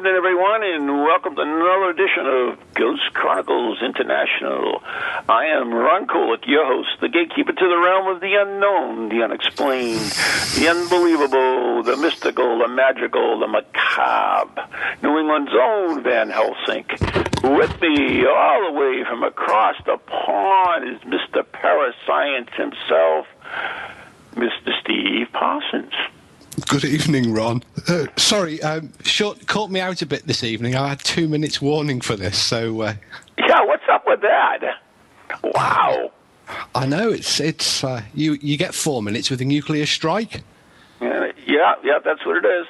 evening, everyone, and welcome to another edition of Ghost Chronicles International. I am Ron Kolek, your host, the gatekeeper to the realm of the unknown, the unexplained, the unbelievable, the mystical, the magical, the macabre. New England's own Van Helsing. With me, all the way from across the pond, is Mr. Parascience himself, Mr. Steve Parsons. Good evening, Ron. Uh, sorry, um, short caught me out a bit this evening. I had two minutes warning for this, so uh, Yeah, what's up with that? Wow. I know it's it's uh, you you get four minutes with a nuclear strike. Yeah, yeah, yeah, that's what it is.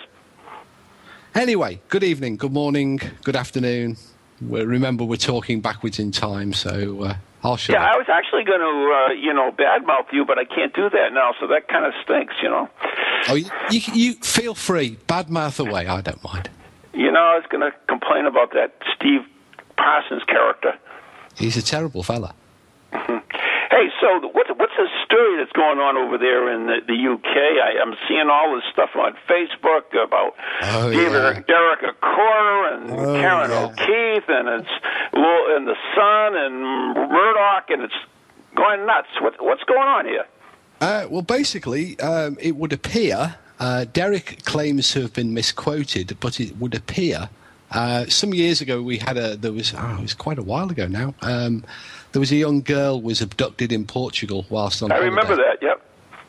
Anyway, good evening, good morning, good afternoon. we remember, we're talking backwards in time, so uh, I'll shut Yeah, up. I was actually going to, uh, you know, badmouth you, but I can't do that now, so that kind of stinks, you know. Oh, you, you, you feel free, bad mouth away. I don't mind. You know, I was going to complain about that Steve Parsons character. He's a terrible fella. Hey, so what's what's the story that's going on over there in the, the UK? I, I'm seeing all this stuff on Facebook about Oh, yeah. Derek Acorah and Oh, Ciarán yeah. O'Keeffe, and it's and the Sun and Murdoch, and it's going nuts. What what's going on here? Uh, well, basically, um, it would appear uh, Derek claims to have been misquoted, but it would appear uh, some years ago we had a there was oh, it was quite a while ago now. Um, there was a young girl was abducted in Portugal whilst on I remember that. Yep.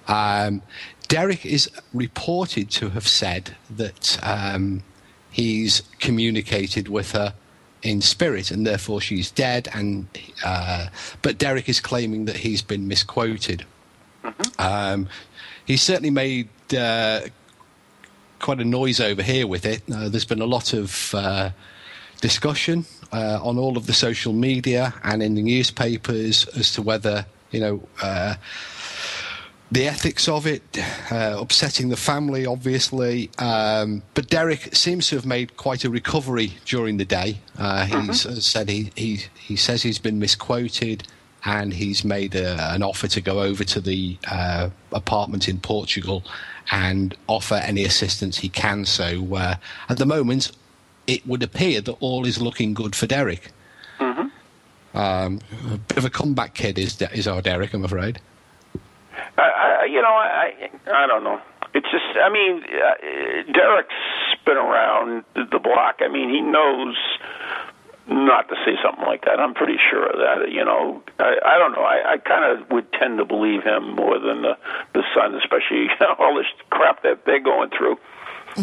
Um, Derek is reported to have said that um, he's communicated with her in spirit, and therefore she's dead. And uh, but Derek is claiming that he's been misquoted. Um, he's certainly made uh, quite a noise over here with it. Uh, there's been a lot of uh, discussion uh, on all of the social media and in the newspapers as to whether you know. Uh, the ethics of it, uh, upsetting the family, obviously. Um, but Derek seems to have made quite a recovery during the day. Uh, he's as I said he, he he says he's been misquoted, and he's made a, an offer to go over to the uh, apartment in Portugal and offer any assistance he can. So uh, at the moment, it would appear that all is looking good for Derek. Um, a bit of a comeback kid is is our Derek, I'm afraid. I, I, you know, I, I don't know. It's just, I mean, uh, Derek's been around the the block. I mean, he knows not to say something like that. I'm pretty sure of that. You know, I, I don't know. I, I kind of would tend to believe him more than the the Sun, especially all this crap that they're going through.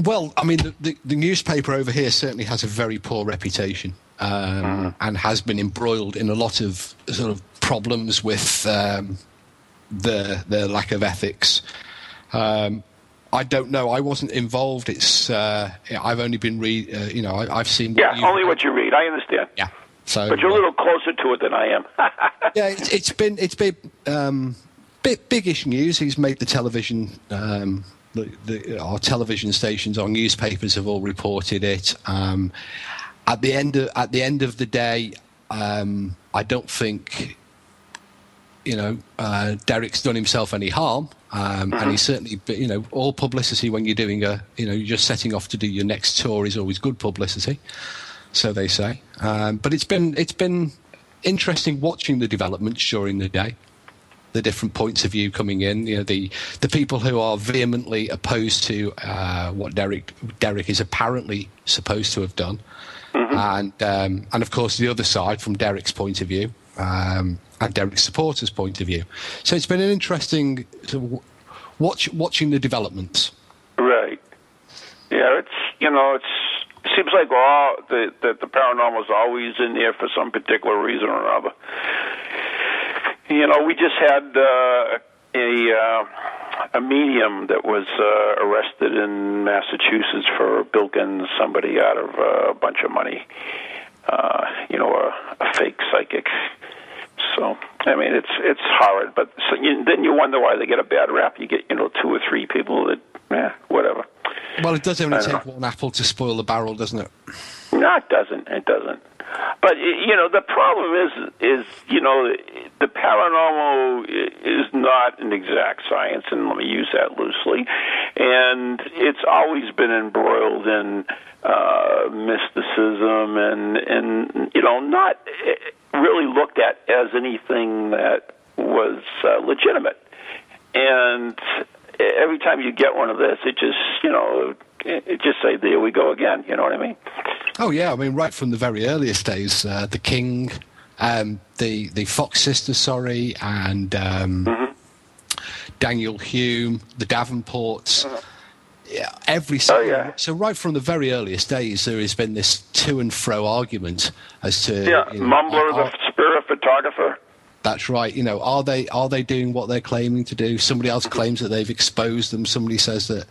Well, I mean, the, the, the newspaper over here certainly has a very poor reputation um, and has been embroiled in a lot of sort of problems with um, the the lack of ethics. Um, I don't know. I wasn't involved. It's uh, I've only been read. Uh, you know, I, I've seen. Yeah, only what you read. I understand. Yeah. So. But you're a little closer to it than I am. yeah, it's, it's been it's been um, bit biggish news. He's made the television. Um, the, the, our television stations, our newspapers have all reported it. Um, at the end of at the end of the day, um, I don't think you know uh, Derek's done himself any harm, um, and he's certainly you know all publicity when you're doing a you know you're just setting off to do your next tour is always good publicity, so they say. Um, but it's been it's been interesting watching the developments during the day. the different points of view coming in. You know, the the people who are vehemently opposed to uh, what Derek Derek is apparently supposed to have done, mm-hmm. and um, and of course the other side from Derek's point of view. Um, and Derek's supporters' point of view. So it's been an interesting watch watching the developments. Right. Yeah, it's you know it's it seems like all the, that the paranormal is always in there for some particular reason or another. You know, we just had uh, a uh, a medium that was uh, arrested in Massachusetts for bilking somebody out of uh, a bunch of money. Uh, you know, a, a fake psychic. So, I mean, it's it's horrid. But so you, then you wonder why they get a bad rap. You get you know two or three people that, yeah, whatever. Well, it does only take know. one apple to spoil the barrel, doesn't it? No, it doesn't. It doesn't. But you know, the problem is, is you know, the paranormal is not an exact science, and let me use that loosely. And it's always been embroiled in uh, mysticism, and and you know, not really looked at as anything that was uh, legitimate. And every time you get one of this, it just you know it just say there we go again. You know what I mean? Oh yeah, I mean right from the very earliest days, uh, the King, um, the the Fox sisters, sorry, and um, mm-hmm. Daniel Home, the Davenports. Mm-hmm. Yeah, every oh, yeah. so right from the very earliest days, there has been this to and fro argument as to yeah, you know, Mumler, are, the spirit photographer. That's right. You know, are they are they doing what they're claiming to do? Somebody else claims that they've exposed them. Somebody says that.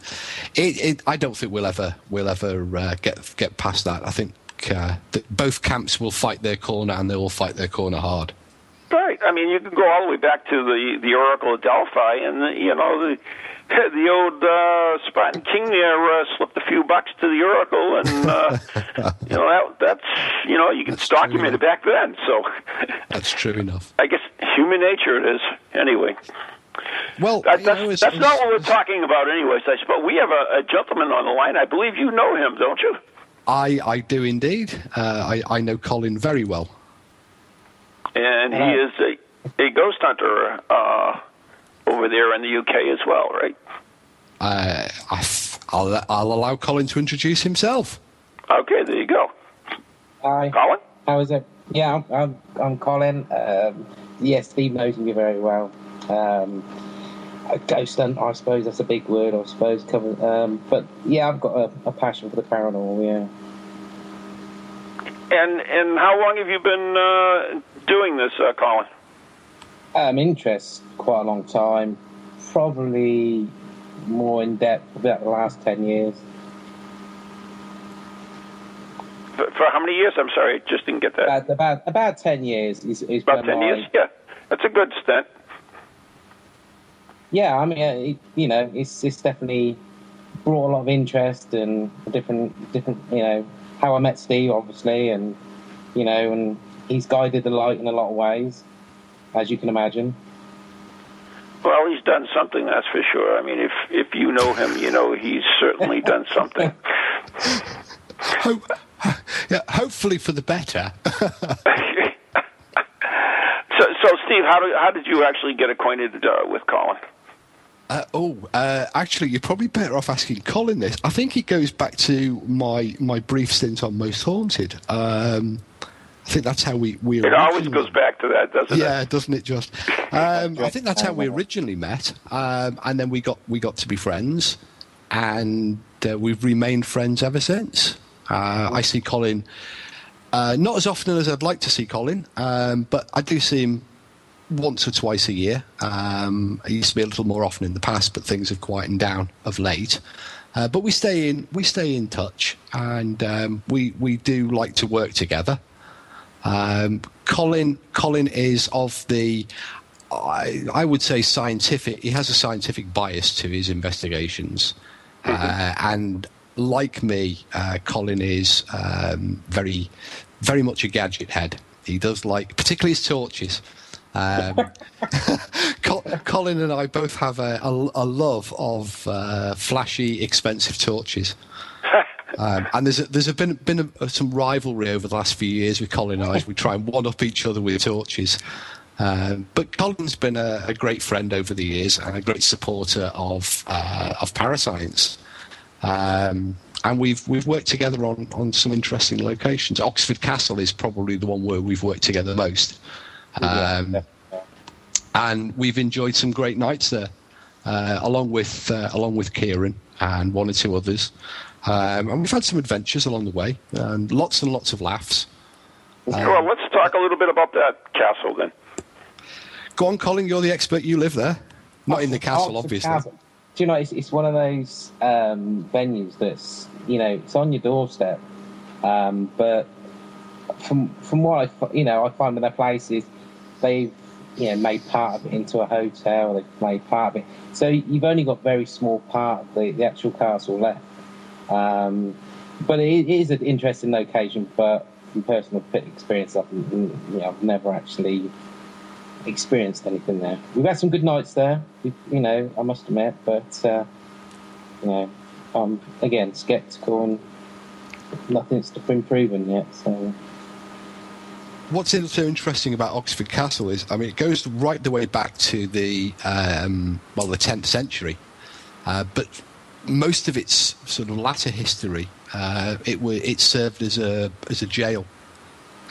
It, it I don't think we'll ever we'll ever uh, get get past that. I think uh, that both camps will fight their corner and they will fight their corner hard. Right. I mean, you can go all the way back to the the Oracle of Delphi, and the, you know the the old uh, Spartan king there uh, slipped a few bucks to the oracle, and uh, you know that, that's you know you can that's document it back then. So that's true enough. I guess human nature it is anyway. Well, that, that's, know, that's not what we're talking about, anyways. I suppose we have a, a, gentleman on the line. I believe you know him, don't you? I I do indeed. Uh, I I know Colin very well, and he is a a ghost hunter. Over there in the UK as well, right? Uh, I, will I'll allow Colin to introduce himself. Okay, there you go. Hi. Colin? How is it? Yeah, I'm, I'm, I'm Colin. Um, yeah, Steve knows me very well. Um, a ghost hunt, I suppose that's a big word, I suppose. Cover, um, but yeah, I've got a, a, passion for the paranormal. Yeah. And and how long have you been uh, doing this, uh, Colin? Um, interest quite a long time, probably more in depth about the last ten years. For, for how many years? I'm sorry, just didn't get that. About about, about ten years. Is, is about ten years? Yeah, that's a good stint. Yeah, I mean, it, you know, it's it's definitely brought a lot of interest and different different you know how I met Steve, obviously, and you know, and he's guided the light in a lot of ways as you can imagine. Well, he's done something, that's for sure. I mean, if if you know him, you know he's certainly done something. Hope, yeah, hopefully for the better. so, so Steve, how did how did you actually get acquainted uh, with Colin? Uh, oh, uh, actually, you're probably better off asking Colin this. I think it goes back to my my brief stint on Most Haunted. Um, I think that's how we we. It always goes back to that, doesn't yeah, it? Yeah, doesn't it? Just. Um, I think that's how we originally met, um, and then we got we got to be friends, and uh, we've remained friends ever since. Uh, I see Colin uh, not as often as I'd like to see Colin, um, but I do see him once or twice a year. Um, I used to be a little more often in the past, but things have quietened down of late. Uh, but we stay in we stay in touch, and um, we we do like to work together. Um, Colin Colin is of the I, I, would say scientific. He has a scientific bias to his investigations, mm-hmm. uh, and like me, uh, Colin is um, very very much a gadget head. He does like, particularly his torches. Um, Colin and I both have a, a, a love of uh, flashy, expensive torches. Um, and there's a, there's a been been a, some rivalry over the last few years with Colin and I we try and one up each other with torches. Um, but Colin's been a, a, great friend over the years and a great supporter of uh, of parascience. Um, and we've we've worked together on, on some interesting locations. Oxford Castle is probably the one where we've worked together most, um, and we've enjoyed some great nights there, uh, along with uh, along with Ciarán and one or two others, um, and we've had some adventures along the way and lots and lots of laughs. well, let's talk a little bit about that castle then. Go on, Colin. You're the expert. You live there, not in the castle, obviously. Castle. Do you know? It's, it's one of those um, venues that's you know it's on your doorstep, um, but from from what I you know I find with their places, they've you know made part of it into a hotel. They've made part of it, so you've only got very small part of the, the actual castle left. Um, but it, is an interesting location. But from personal experience, I've, you know, I've never actually experienced anything there. We've had some good nights there, you know, I must admit, but uh, you know, I'm again sceptical and nothing's been proven yet. So. What's so interesting about Oxford Castle is, I mean, it goes right the way back to the um, well, the 10th century, uh, but most of its sort of latter history, uh, it, it served as a as a jail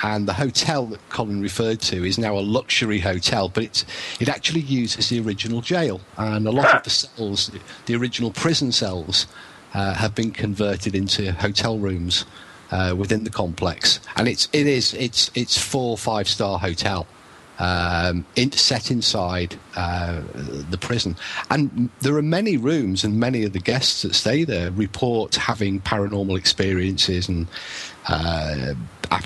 and the hotel that Colin referred to is now a luxury hotel, but it's, it actually uses the original jail. And a lot of the cells, the original prison cells, uh, have been converted into hotel rooms uh, within the complex. And it's, it is, it's, it's four, five star hotel. Um, in, set inside uh, the prison. And there are many rooms, and many of the guests that stay there report having paranormal experiences and uh,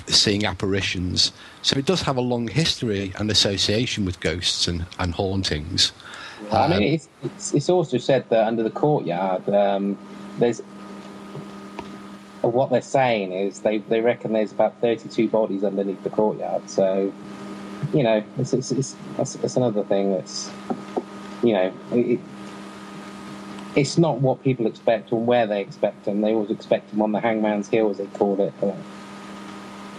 seeing apparitions. So it does have a long history and association with ghosts and, and hauntings. I mean, um, it's, it's, it's, also said that under the courtyard, um, there's what they're saying is they, they reckon there's about 32 bodies underneath the courtyard. So, you know, it's, it's, it's, it's another thing that's, you know, it, it's not what people expect or where they expect them. They always expect them on the Hangman's Hill, as they call it.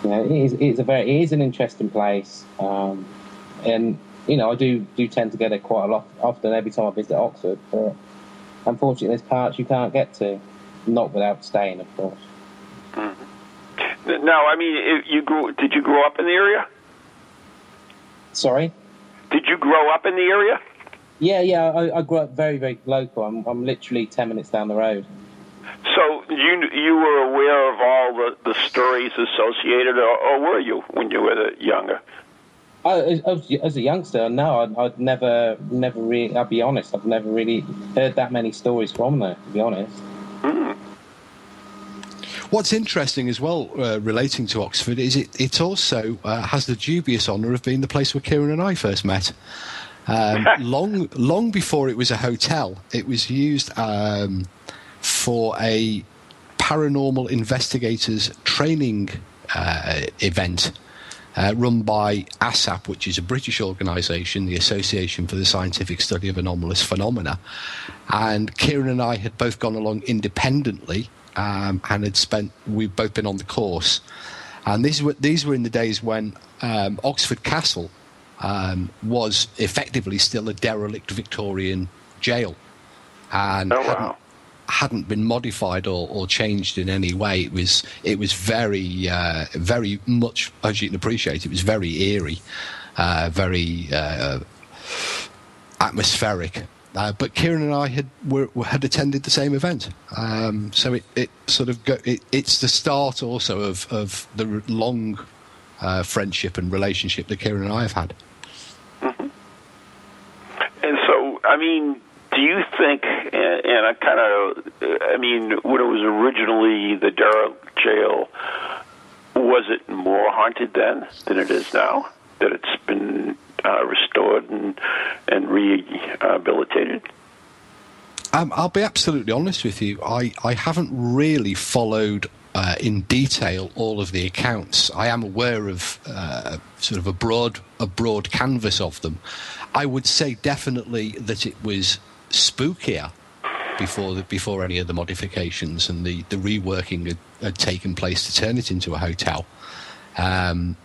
You know, it is, it is a very, it is an interesting place, um, and you know, I do do tend to get there quite a lot often every time I visit Oxford. But unfortunately, there's parts you can't get to, not without staying, of course. Mm-hmm. Now, I mean, you grew. Did you grow up in the area? Sorry. Did you grow up in the area? Yeah, yeah. I, I grew up very, very local. I'm, I'm literally ten minutes down the road. So you you were aware of all the, the stories associated, or, or were you when you were younger? I, as, as a youngster, no, I'd, I'd, never, never really. I'll be honest, I've never really heard that many stories from there. To be honest. Mm. What's interesting as well, uh, relating to Oxford, is it, it also uh, has the dubious honour of being the place where Ciarán and I first met. Um, long, long before it was a hotel, it was used um, for a paranormal investigators training uh, event uh, run by ASSAP, which is a British organisation, the Association for the Scientific Study of Anomalous Phenomena. And Ciarán and I had both gone along independently um, and had spent, we've both been on the course. And these were, these were in the days when um, Oxford Castle um, was effectively still a derelict Victorian jail. And oh, wow hadn't been modified or, or changed in any way. It was it was very uh, very much as you can appreciate. It was very eerie, uh, very uh, atmospheric. Uh, but Ciarán and I had were, had attended the same event, um, so it, it sort of go, it, it's the start also of of the long uh, friendship and relationship that Ciarán and I have had. Mm-hmm. And so, I mean, do you think, and, and I kind of, I mean, when it was originally the derelict jail, was it more haunted then than it is now? That it's been uh, restored and and rehabilitated? Um, I'll be absolutely honest with you. I, I haven't really followed uh, in detail all of the accounts. I am aware of uh, sort of a broad a broad canvas of them. I would say definitely that it was spookier before the, before any of the modifications and the, the reworking had, had, taken place to turn it into a hotel. Um,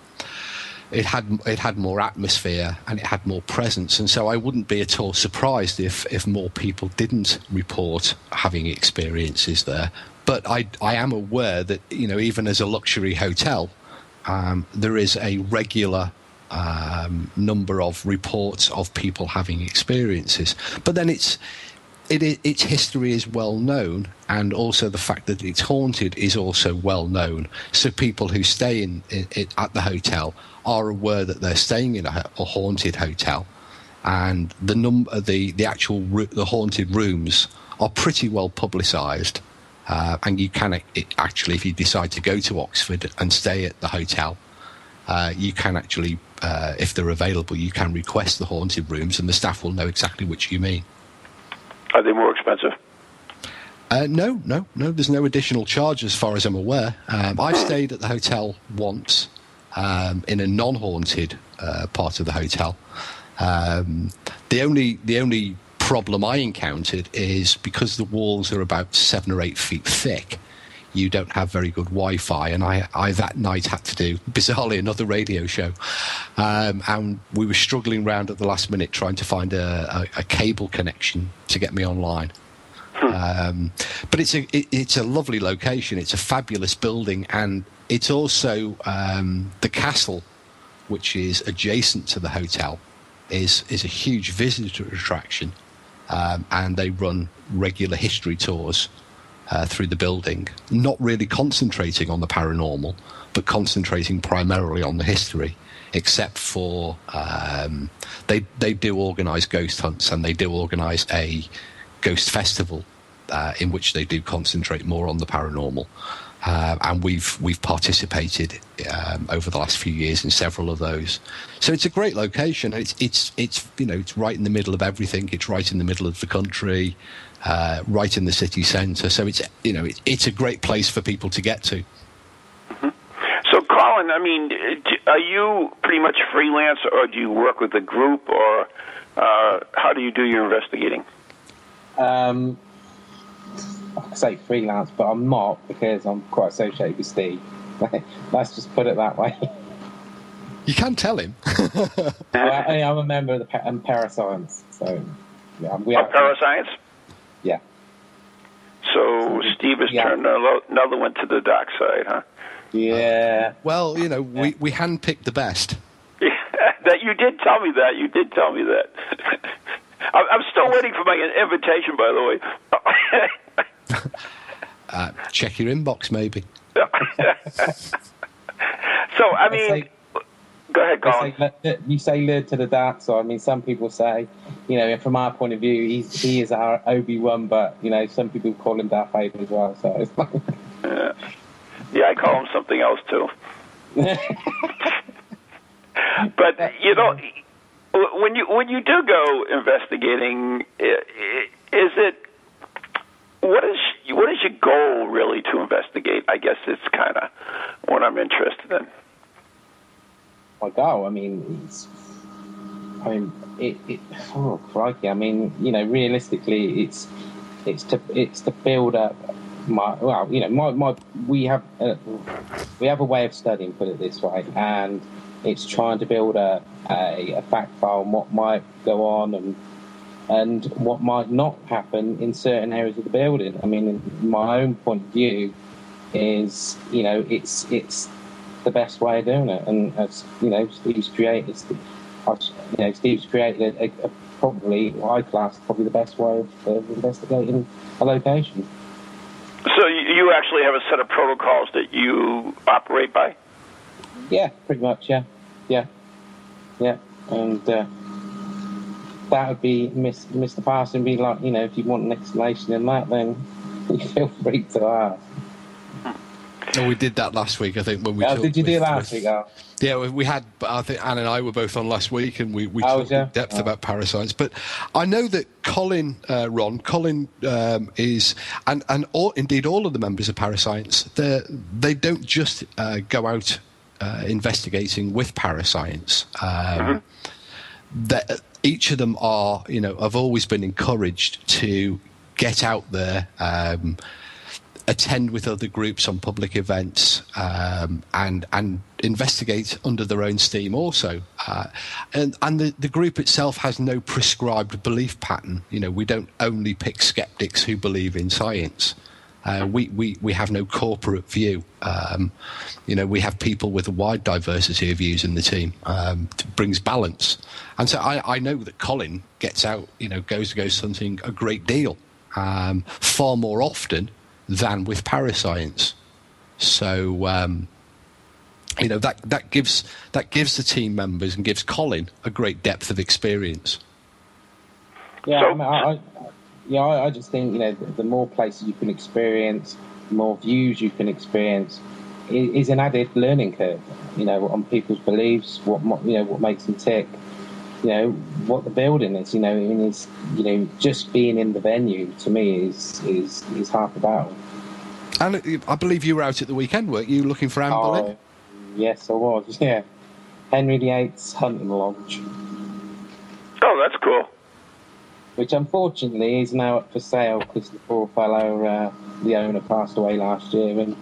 it had it had more atmosphere and it had more presence, and so I wouldn't be at all surprised if if more people didn't report having experiences there. But I I am aware that you know even as a luxury hotel, um, there is a regular um, number of reports of people having experiences. But then it's it, its history is well known, and also the fact that it's haunted is also well known. So people who stay in, in, in at the hotel are aware that they're staying in a, a haunted hotel, and the number, the the actual the haunted rooms are pretty well publicised. Uh, and you can it, actually, if you decide to go to Oxford and stay at the hotel, uh, you can actually, uh, if they're available, you can request the haunted rooms, and the staff will know exactly which you mean. Are they more expensive? Uh, no, no, no. There's no additional charge as far as I'm aware. Um, I've stayed at the hotel once um, in a non-haunted uh, part of the hotel. Um, the only the only problem I encountered is because the walls are about seven or eight feet thick you don't have very good Wi-Fi. And I, I that night had to do bizarrely another radio show, um, and we were struggling around at the last minute trying to find a, a, a cable connection to get me online. Um, but it's a it, it's a lovely location. It's a fabulous building, and it's also um, the castle, which is adjacent to the hotel, is is a huge visitor attraction, um, and they run regular history tours uh, through the building, not really concentrating on the paranormal, but concentrating primarily on the history. Except for um, they they do organise ghost hunts and they do organise a ghost festival uh, in which they do concentrate more on the paranormal. Uh, and we've we've participated um, over the last few years in several of those. So it's a great location. It's it's it's you know it's right in the middle of everything. It's right in the middle of the country uh, right in the city centre. So it's you know it, it's a great place for people to get to. Mm-hmm. So, Colin, I mean, are you pretty much freelance, or do you work with a group, or uh, how do you do your investigating? Um, I say freelance, but I'm not because I'm quite associated with Steve. Let's just put it that way. You can tell him. I, am a member of the um, Parascience, so yeah, we are. Parascience. Yeah. So Steve has yeah. turned another one to the dark side, huh? Yeah. Well, you know, we we handpicked the best. that you did tell me that. You did tell me that. I'm still waiting for my invitation, by the way. uh, check your inbox, maybe. so, I mean, Go ahead, Colin. You say, you say lured to the dark side. I mean, some people say, you know, from our point of view, he's, he is our Obi Wan, but you know, some people call him Darth Vader as well. So it's like, yeah, yeah, I call him something else too. but you know, when you when you do go investigating, is it what is what is your goal really to investigate? I guess it's kind of what I'm interested in my goal. I mean, it's, I mean, it, it, oh crikey! I mean, you know, realistically, it's it's to it's to build up my well, you know, my, my we have a, we have a way of studying, put it this way, and it's trying to build a, a, a fact file on what might go on and and what might not happen in certain areas of the building. I mean, my own point of view is, you know, it's it's the best way of doing it. And as you know, Steve's created, uh, you know, Steve's created a, a, probably high class, probably the best way of, of investigating a location. So you actually have a set of protocols that you operate by? Yeah, pretty much. Yeah, yeah, yeah, and. Uh, that would be Mr. Parson be like, you know, if you want an explanation in that, then feel free to ask. Oh, we did that last week, I think. When we oh, did you do last with, week? Oh. Yeah, we had. I think Anne and I were both on last week, and we we oh, talked in depth oh. about Parascience. But I know that Colin, uh, Ron, Colin um, is, and and all, indeed all of the members of Parascience, they they don't just uh, go out uh, investigating with Parascience. Um, mm-hmm. each of them are, you know, have always been encouraged to get out there. Um, attend with other groups on public events um, and and investigate under their own steam also uh, and and the, the group itself has no prescribed belief pattern you know we don't only pick skeptics who believe in science uh, we, we, we have no corporate view. Um, you know, we have people with a wide diversity of views in the team. Um, brings balance, and so I, I know that Colin gets out. You know, goes to go something a great deal, um, far more often than with parascience. So. Um, you know that that gives that gives the team members and gives Colin a great depth of experience. Yeah, I, mean, I, yeah, I, I, just think you know the, the, more places you can experience, the more views you can experience, is, is an added learning curve. You know, on people's beliefs, what you know, what makes them tick. You know what the building is. You know, I mean, it's you know just being in the venue to me is is is half the battle. And uh, I believe you were out at the weekend, weren't you, looking for Anne oh, Boleyn? Yes, I was. Yeah, Henry VIII's hunting lodge. Oh, that's cool which unfortunately is now up for sale because the poor fellow, uh, the owner, passed away last year, and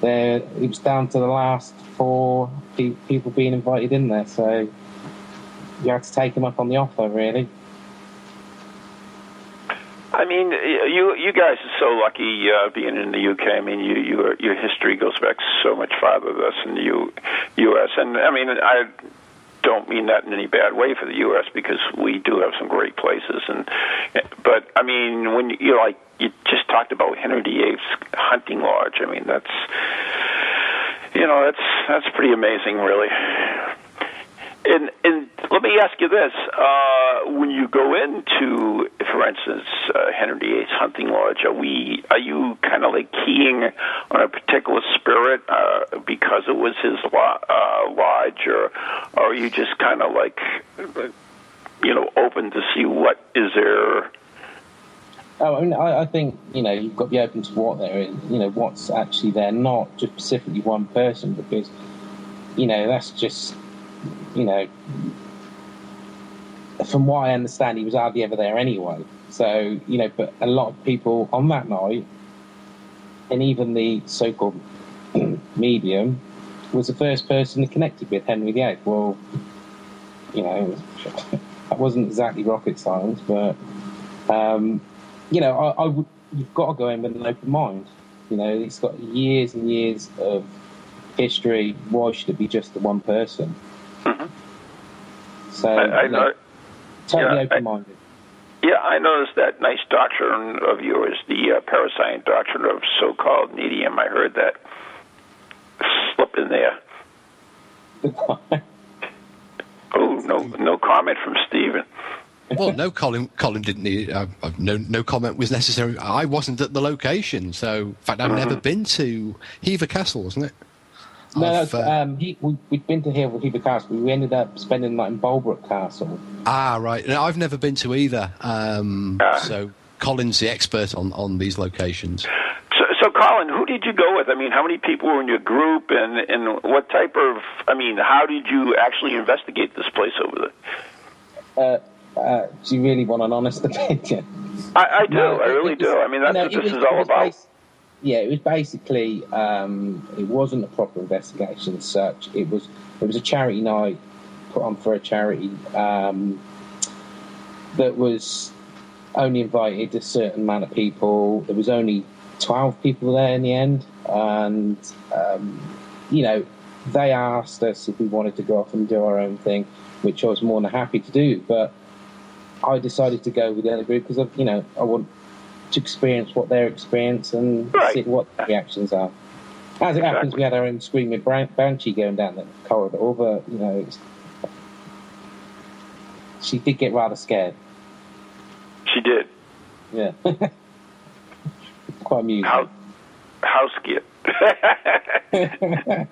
there it was down to the last four pe- people being invited in there. So you had to take him up on the offer, really. I mean, you you guys are so lucky uh, being in the UK. I mean, you your your history goes back so much farther than us in the U, U.S. And I mean, I don't mean that in any bad way for the U.S. because we do have some great places. And but I mean, when you, you like you just talked about Henry VIII's hunting lodge. I mean, that's you know that's that's pretty amazing, really. And and let me ask you this: uh, when you go into, for instance, uh, Henry VIII's hunting lodge, are we are you kind of like keying on a particular spirit uh, because it was his lo- uh, lodge, or, or are you just kind of like, you know, open to see what is there? Oh, I mean, I, I, think you know you've got to be open to what there is. You know, what's actually there, not just specifically one person, because you know that's just you know, from what I understand, he was hardly ever there anyway. So, you know, but a lot of people on that night, and even the so called medium, was the first person that connected with Henry VIII. Well, you know, that wasn't exactly rocket science, but, um, you know, I, I would, you've got to go in with an open mind. You know, it's got years and years of history. Why should it be just the one person? So I, I know, totally yeah, open-minded. I, yeah, I noticed that nice doctrine of yours, the uh, parascience doctrine of so-called medium. I heard that slip in there. oh, no, no comment from Stephen. well, no, Colin. Colin didn't need. Uh, uh, no, no comment was necessary. I wasn't at the location, so in fact, I've mm-hmm. never been to Hever Castle, wasn't it? No, of, uh, um, he, we, had been to here with Hever Castle. We ended up spending the night in Bolebroke Castle. Ah, right. Now, I've never been to either. Um, uh, so Colin's the expert on, on these locations. So, so, Colin, who did you go with? I mean, how many people were in your group, and, and what type of? I mean, how did you actually investigate this place over there? Uh, uh, do you really want an honest opinion? I, I do. No, I really was, do. I mean, that's what this was, is all about yeah, it was basically um, it wasn't a proper investigation such. It was it was a charity night put on for a charity um, that was only invited a certain amount of people. There was only twelve people there in the end, and um, you know they asked us if we wanted to go off and do our own thing, which I was more than happy to do. But I decided to go with the other group because you know I want to experience what their experience and right. see what the reactions are. As it exactly. happens, we had our own screaming banshee going down the corridor, but you know, she did get rather scared. She did. Yeah. Quite amusing. How, how scared? yeah,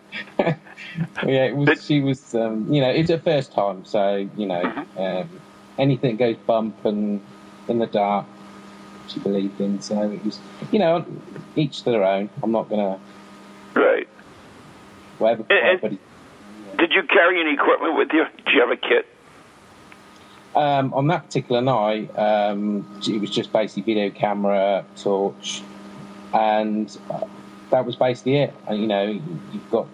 it was. She was. Um, you know, it's her first time, so you know, mm-hmm. um, anything goes bump and in the dark, she believed in. So it was, you know, each to their own. I'm not going to. Right. Whatever. And, did you carry any equipment with you? Did you have a kit? Um, on that particular night, um, it was just basically video camera, torch, and uh, that was basically it. And, you know, you've got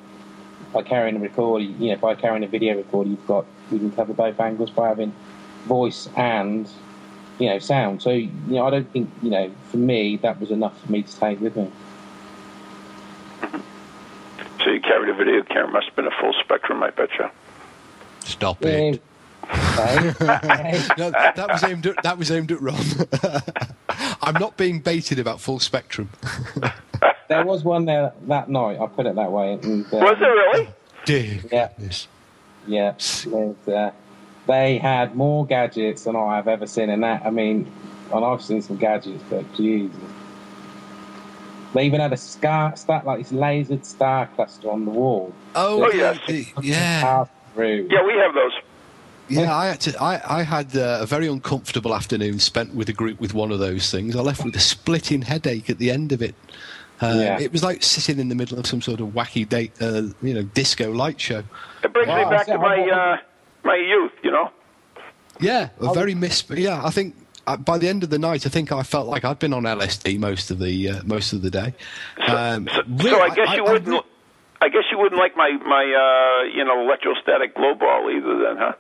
by carrying a recorder, you know, by carrying a video recorder, you've got you can cover both angles by having voice and you know sound. So you know, I don't think you know for me that was enough for me to take with me. So you carried a video camera. Must have been a full spectrum, I bet you. Stop Yeah. it. Okay. Okay. No, that was aimed at that was aimed at Ron. I'm not being baited about full spectrum. there was one there that night. I put it that way. And, uh, Was there really? Dear Yeah. goodness. Yeah, there's, uh, they had more gadgets than I have ever seen in that. I mean, and I've seen some gadgets, but Jesus. They even had a star, star like this lasered star cluster on the wall. Oh, Oh, the- yes. the- yeah, Yeah, we have those. yeah. I had to, I, I had uh, a very uncomfortable afternoon spent with a group with one of those things. I left with a splitting headache at the end of it. Uh, Yeah. It was like sitting in the middle of some sort of wacky date, uh, you know, disco light show. It brings me back to my uh, my youth. You know. Yeah, a very mis. Yeah, I think uh, by the end of the night, I think I felt like I'd been on LSD most of the uh, most of the day. Um, So, really, so I guess you I wouldn't. re- I guess you wouldn't like my my uh, you know electrostatic glow ball either, then, huh?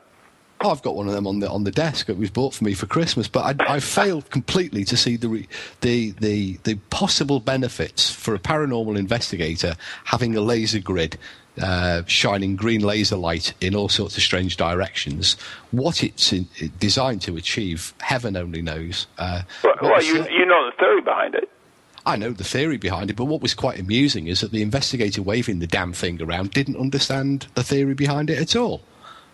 Oh, I've got one of them on the on the desk. It was bought for me for Christmas, but I, I failed completely to see the, re, the the the possible benefits for a paranormal investigator having a laser grid. Uh, shining green laser light in all sorts of strange directions. What it's in, designed to achieve, heaven only knows. Uh, Well, well you you know the theory behind it. I know the theory behind it, but what was quite amusing is that the investigator waving the damn thing around didn't understand the theory behind it at all.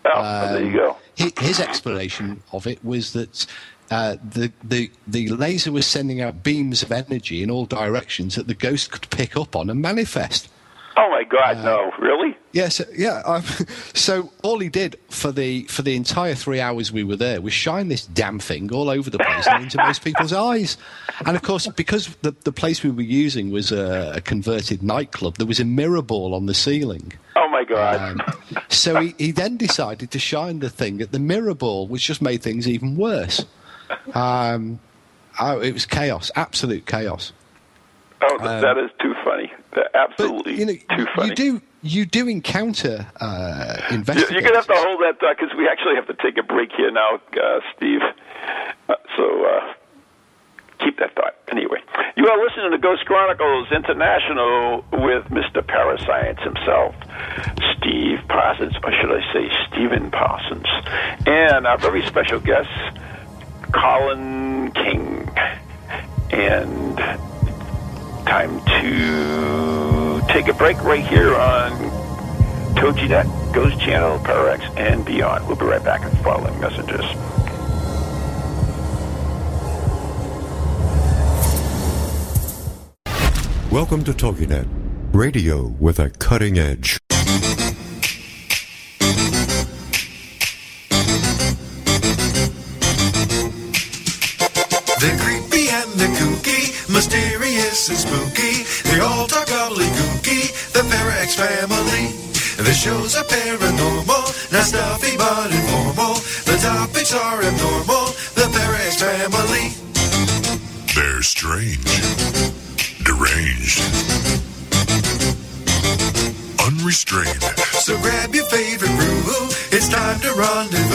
Oh, there you go. Hi- His explanation of it was that uh, the, the, the laser was sending out beams of energy in all directions that the ghost could pick up on and manifest. Oh my God, uh, no, really? Yes, yeah. Um, so all he did for the for the entire three hours we were there was shine this damn thing all over the place and into most people's eyes. And of course, because the the place we were using was a, a converted nightclub, there was a mirror ball on the ceiling. Oh my God. Um, so he, he then decided to shine the thing at the mirror ball, which just made things even worse. Um, oh, it was chaos, absolute chaos. Oh, th- that is too funny. That- But Absolutely you know, too funny. you do you do encounter uh, investigators. You're gonna have to hold that thought because we actually have to take a break here now, uh, Steve. Uh, so uh, keep that thought. Anyway, you are listening to Ghost Chronicles International with Mr. Parascience himself, Steve Parsons, or should I say Stephen Parsons, and our very special guest, Colin King. And time to take a break right here on TogiNet, Ghost Channel, Parax, and beyond. We'll be right back with following messages. Welcome to TogiNet, radio with a cutting edge. Shows are paranormal, not stuffy but informal. The topics are abnormal, the Parax family. They're strange, deranged, unrestrained. So grab your favorite brew, it's time to rendezvous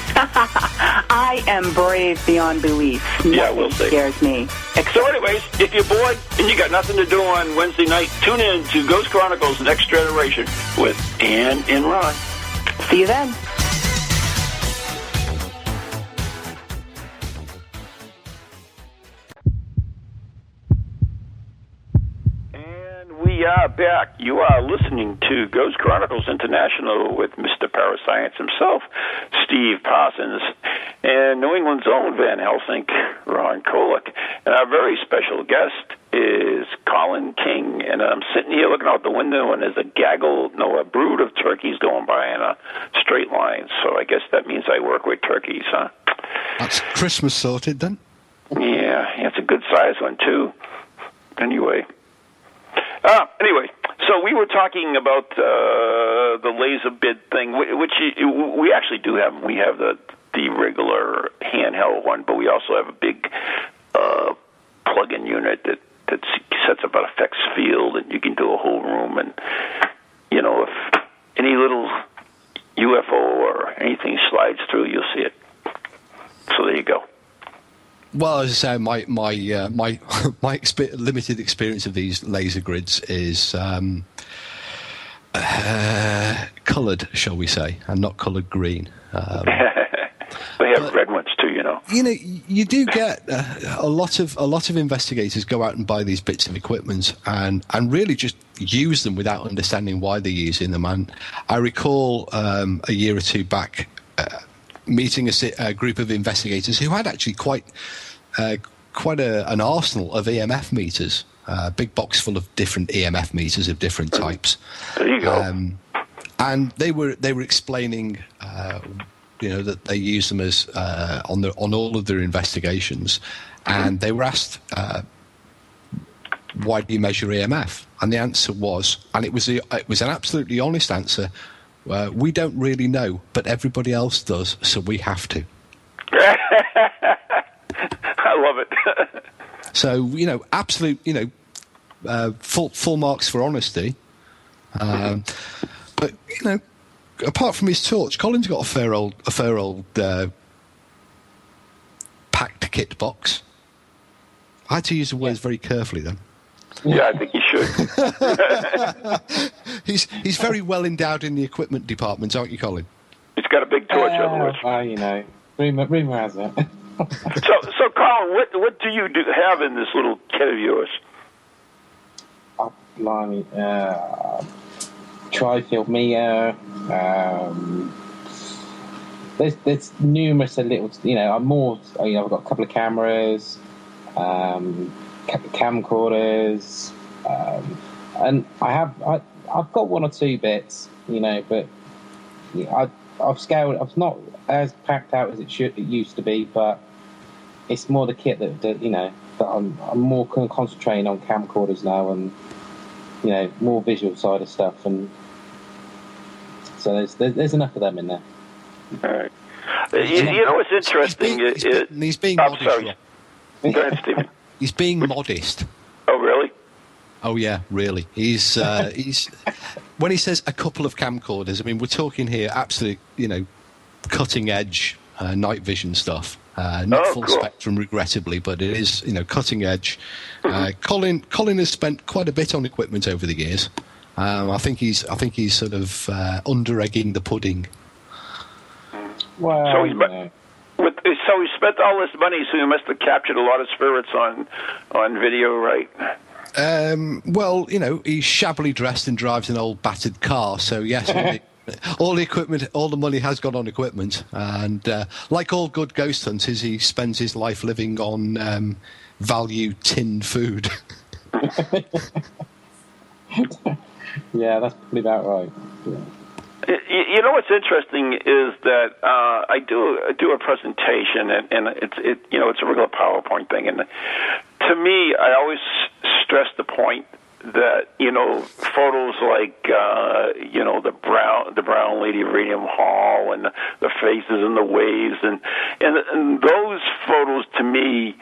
I am brave beyond belief. Yeah, we'll see. scares me. So, anyways, if you're bored and you got nothing to do on Wednesday night, tune in to Ghost Chronicles Next Generation with Ann and Ron. See you then. We are back. You are listening to Ghost Chronicles International with Mr. Parascience himself, Steve Parsons, and New England's own Van Helsing, Ron Kolek. And our very special guest is Colin King. And I'm sitting here looking out the window, and there's a gaggle, no, a brood of turkeys going by in a straight line. So I guess that means I work with turkeys, huh? That's Christmas sorted then. Yeah, it's a good size one too. Anyway, uh, anyway, so we were talking about uh, the laser grid thing, which we actually do have. We have the the regular handheld one, but we also have a big uh, plug-in unit that that sets up an effects field, and you can do a whole room. And you know, if any little UFO or anything slides through, you'll see it. So there you go. Well, as I say, my my uh, my my expe- limited experience of these laser grids is um, uh, coloured, shall we say, and not coloured green. Um, They have red ones too, you know. you know, you do get uh, a lot of a lot of investigators go out and buy these bits of equipment and and really just use them without understanding why they're using them. And I recall um, a year or two back uh, meeting a, a group of investigators who had actually quite uh, quite a, an arsenal of EMF meters, a big box full of different EMF meters of different types. There you go. Um, and they were they were explaining, uh, you know, that they use them as uh, on the on all of their investigations, and they were asked. Uh, why do you measure EMF? And the answer was, and it was a, it was an absolutely honest answer. Uh, we don't really know, but everybody else does, so we have to. I love it. So you know, absolute, you know, uh, full full marks for honesty. Um, but you know, apart from his torch, Colin's got a fair old a fair old uh, packed kit box. I had to use the words very carefully then. Yeah, I think he should. He's he's very well endowed in the equipment department, aren't you, Colin? He's got a big torch, in other Uh, words. well, you know, rumor, rumor has it. So, so Colin, what what do you do have in this little kit of yours? oh, blimey. Uh, tri-field meter. Um, there's there's numerous little, you know, I'm more, you know, I've got a couple of cameras, um, ca- camcorders, um, and I have, I, I've got one or two bits, you know, but I, I've scaled, I've not as packed out as it should, it used to be, but it's more the kit that, that you know, that I'm, I'm more concentrating on camcorders now and, you know, more visual side of stuff, and so there's there's, there's enough of them in there. All right. Uh, You, you know what's interesting? He's being, he's being, he's being I'm sorry. Go ahead, Stephen. He's being modest. Oh, really? Oh yeah, really. He's uh, he's when he says a couple of camcorders. I mean, we're talking here absolute, you know, cutting edge uh, night vision stuff. Uh, not Oh, full cool. spectrum, regrettably, but it is, you know, cutting edge. Uh, Colin Colin has spent quite a bit on equipment over the years. Um, I think he's I think he's sort of uh, under egging the pudding. Well, So he's you bu- know, With, so he spent all this money, so he must have captured a lot of spirits on on video, right? Um, well, you know, he's shabbily dressed and drives an old battered car. So yes, all the, equipment, all the money has gone on equipment. And uh, like all good ghost hunters, he spends his life living on um, value tinned food. yeah, that's probably about right. Yeah. You, know what's interesting is that uh, I do I do a presentation and, and it's it you know it's a regular PowerPoint thing. And to me I always stress the point that you know photos like uh, you know the brown the brown lady of Raynham Hall and the, the faces and the waves and, and and those photos to me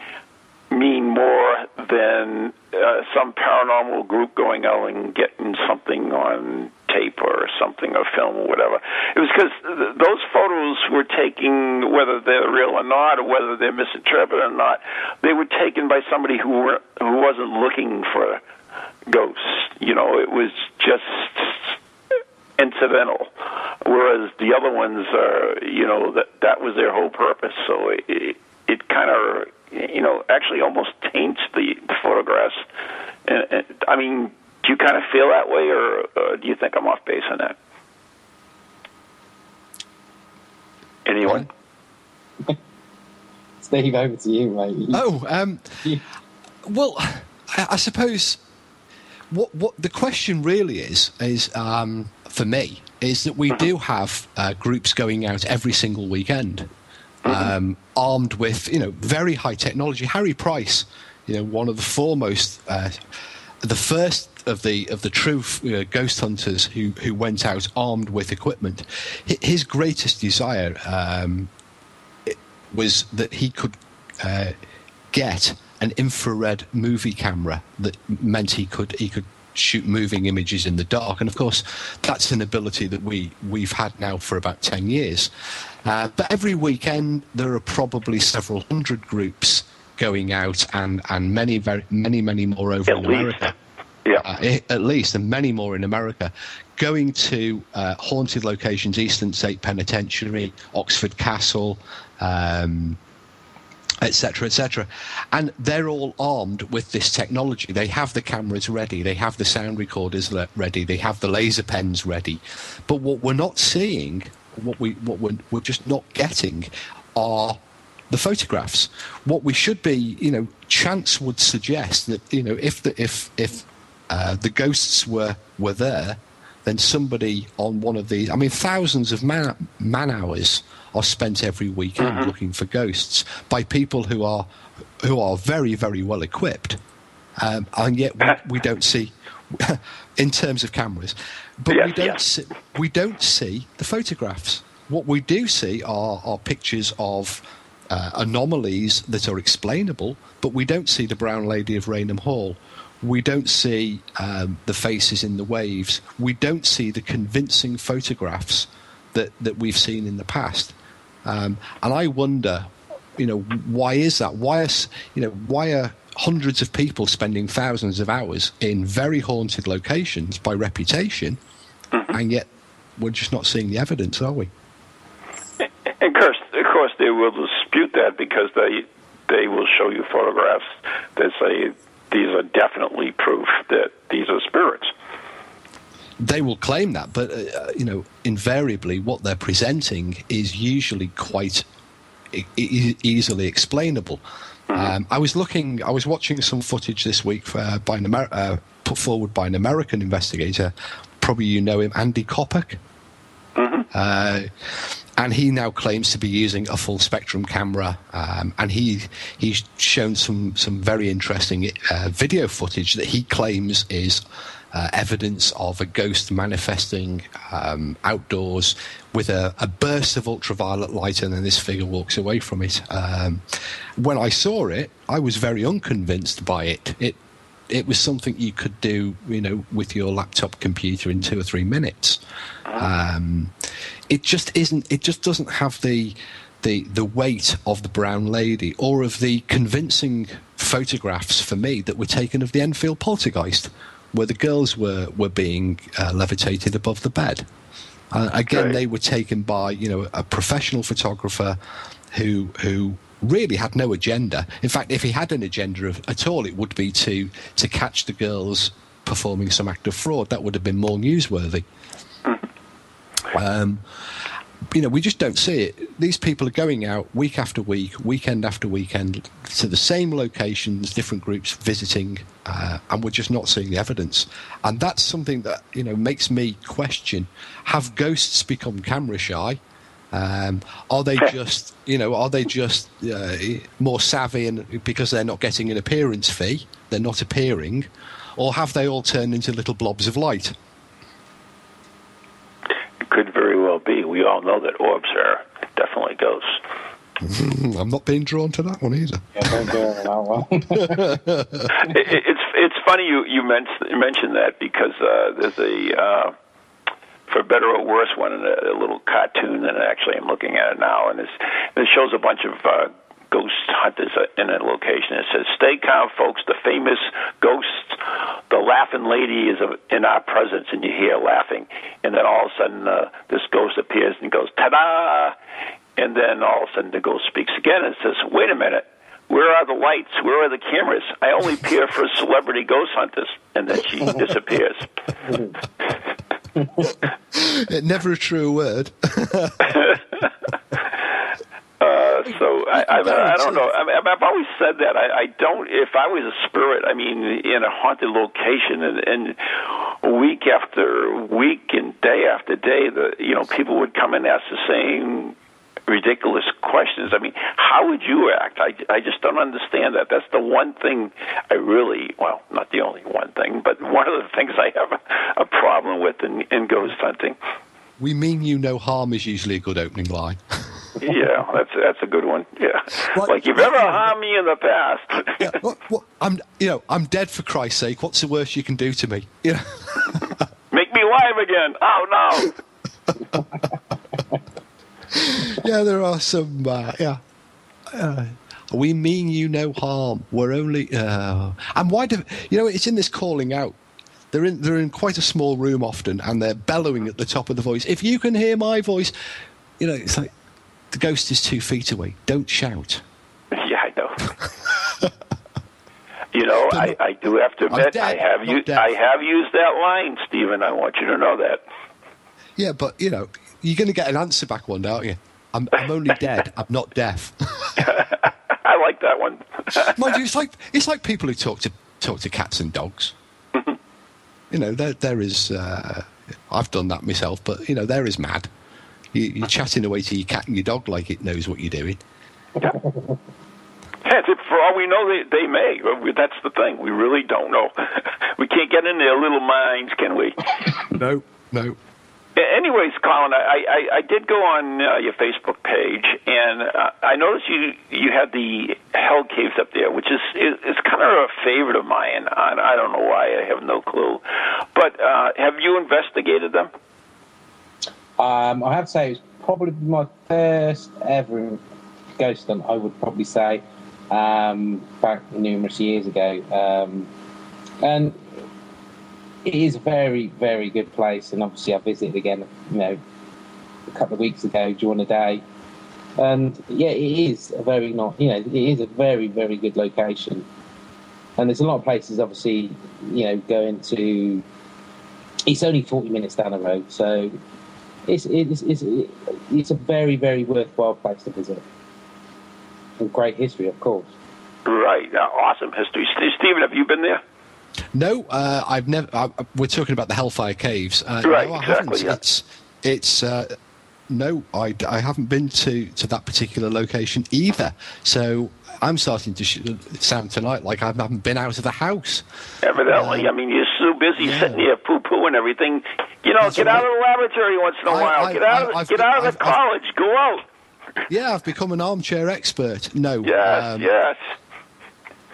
mean more than uh, some paranormal group going out and getting something on tape or something or film or whatever. It was because th- those photos were taken, whether they're real or not, or whether they're misinterpreted or not. They were taken by somebody who were, who wasn't looking for ghosts. You know, it was just incidental. Whereas the other ones are, you know, that that was their whole purpose. So it, it, it kind of, you know, actually almost taints the, the photographs. And, and, I mean, do you kind of feel that way, or uh, do you think I'm off base on that? Anyone? Steve, over to you, mate. Oh, um, well, I, I suppose what what the question really is is um, for me is that we do have uh, groups going out every single weekend, um, armed with you know very high technology. Harry Price, you know, one of the foremost, uh, the first of the of the true ghost hunters who who went out armed with equipment. His greatest desire um, was that he could uh, get an infrared movie camera that meant he could he could shoot moving images in the dark and of course that's an ability that we we've had now for about 10 years uh, but every weekend there are probably several hundred groups going out and and many very many many more over At in least. america Yeah. uh, at least, and many more in America, going to uh, haunted locations, Eastern State Penitentiary, Oxford Castle, um, etc., etc. And they're all armed with this technology. They have the cameras ready, they have the sound recorders ready, they have the laser pens ready. But what we're not seeing, what we what we're, we're just not getting, are the photographs. What we should be, you know, chance would suggest that you know if the if if uh, the ghosts were were there, then somebody on one of these. I mean, thousands of man man hours are spent every weekend looking for ghosts by people who are who are very very well equipped, um, and yet we, we don't see. in terms of cameras, but we don't see, we don't see the photographs. What we do see are, are pictures of uh, anomalies that are explainable, but we don't see the Brown Lady of Raynham Hall. We don't see um, the faces in the waves. We don't see the convincing photographs that, that we've seen in the past. Um, and I wonder, you know, why is that? Why are, you know, why are hundreds of people spending thousands of hours in very haunted locations by reputation, and yet we're just not seeing the evidence, are we? And of course, of course, they will dispute that because they they will show you photographs that say these are definitely proof that these are spirits. They will claim that, but uh, you know, invariably, what they're presenting is usually quite e- easily explainable. Um, I was looking, I was watching some footage this week uh, by an Amer- uh, put forward by an American investigator. Probably you know him, Andy Kopic. Uh, and he now claims to be using a full spectrum camera, um, and he he's shown some some very interesting uh, video footage that he claims is uh, evidence of a ghost manifesting um, outdoors with a, a burst of ultraviolet light, and then this figure walks away from it. Um, when I saw it, I was very unconvinced by it. It it was something you could do, you know, with your laptop computer in two or three minutes. Um, it just isn't. It just doesn't have the the the weight of the brown lady or of the convincing photographs for me that were taken of the Enfield poltergeist, where the girls were were being uh, levitated above the bed. Uh, again, Right. they were taken by you know a professional photographer who who really had no agenda. In fact, if he had an agenda of, at all, it would be to to catch the girls performing some act of fraud. That would have been more newsworthy. Um, you know, we just don't see it. These people are going out week after week, weekend after weekend, to the same locations, different groups visiting, uh, and we're just not seeing the evidence. And that's something that you know makes me question: Have ghosts become camera shy? Um, are they just, you know, are they just uh, more savvy and because they're not getting an appearance fee, they're not appearing, or have they all turned into little blobs of light? It could very well be. We all know that orbs are definitely ghosts. I'm not being drawn to that one either. Yeah, don't go on that one. it, it- it's it's funny you you mentioned mentioned that because uh, there's a uh, for better or worse one a, a little cartoon that actually I'm looking at it now and it's, it shows a bunch of uh, ghost hunters in a location. It says, "Stay calm, folks. The famous ghost, the laughing lady, is in our presence," and you hear laughing, and then all of a sudden uh, this ghost appears and goes, "Ta-da!" And then all of a sudden the ghost speaks again and says, "Wait a minute." Where are the lights? Where are the cameras? I only appear for celebrity ghost hunters. And then she disappears. Never a true word. Uh, so I, I, I don't know. I mean, I've always said that. I, I don't. If I was a spirit, I mean, in a haunted location, and, and week after week and day after day, the you know people would come and ask the same ridiculous questions. I mean, how would you act? I, I just don't understand that. That's the one thing I really, well, not the only one thing, but one of the things I have a, a problem with in, in ghost hunting. We mean you no harm is usually a good opening line. Yeah, that's that's a good one. Yeah, like you've ever harmed me in the past. yeah, I'm, you know, I'm dead for Christ's sake. What's the worst you can do to me? You know, Make me live again. Oh no. Yeah, there are some. Uh, yeah, uh, we mean you no harm. We're only. Uh, and why do you know? It's in this calling out. They're in. They're in quite a small room often, and they're bellowing at the top of the voice. If you can hear my voice, you know, it's like the ghost is two feet away. Don't shout. Yeah, I know. you know, I, I do have to admit, I have not u- deaf. I have used that line, Stephen. I want you to know that. Yeah, but you know, you're going to get an answer back one day, aren't you? I'm, I'm only dead. I'm not deaf. I like that one. Mind you, it's like it's like people who talk to talk to cats and dogs. you know, there there is. Uh, I've done that myself, but you know, there is mad. You, you're chatting away to your cat and your dog like it knows what you're doing. Yes, if- for all we know, they, they may. That's the thing. We really don't know. we can't get in their little minds, can we? No, no. Anyways, Colin, I, I, I did go on uh, your Facebook page, and uh, I noticed you you had the Hell Caves up there, which is is, is kind of a favorite of mine. I, I don't know why. I have no clue. But uh, have you investigated them? Um, I have to say, it was probably my first ever ghost hunt, I would probably say, um, back numerous years ago. Um, and it is a very, very good place. And obviously, I visited again, you know, a couple of weeks ago during the day. And yeah, it is a very not, you know, it is a very, very good location. And there's a lot of places, obviously, you know, going to. It's only 40 minutes down the road, so it's it's it's, it's a very very worthwhile place to visit. And great history, of course. Right. Awesome history. St- Stephen, have you been there? No, uh, I've never. I, we're talking about the Hellfire Caves. Uh, Right, no, I exactly, haven't. yeah. It's it's. Uh, no, I, I haven't been to, to that particular location either. So I'm starting to sh- sound tonight like I haven't been out of the house. Evidently. I mean, you're so busy yeah. sitting here poo pooing everything. You know, That's get out of the laboratory once in a I- while. I- get out of, get out of the I've- I've- college. Go out. Yeah, I've become an armchair expert. No, Yes, um, yes.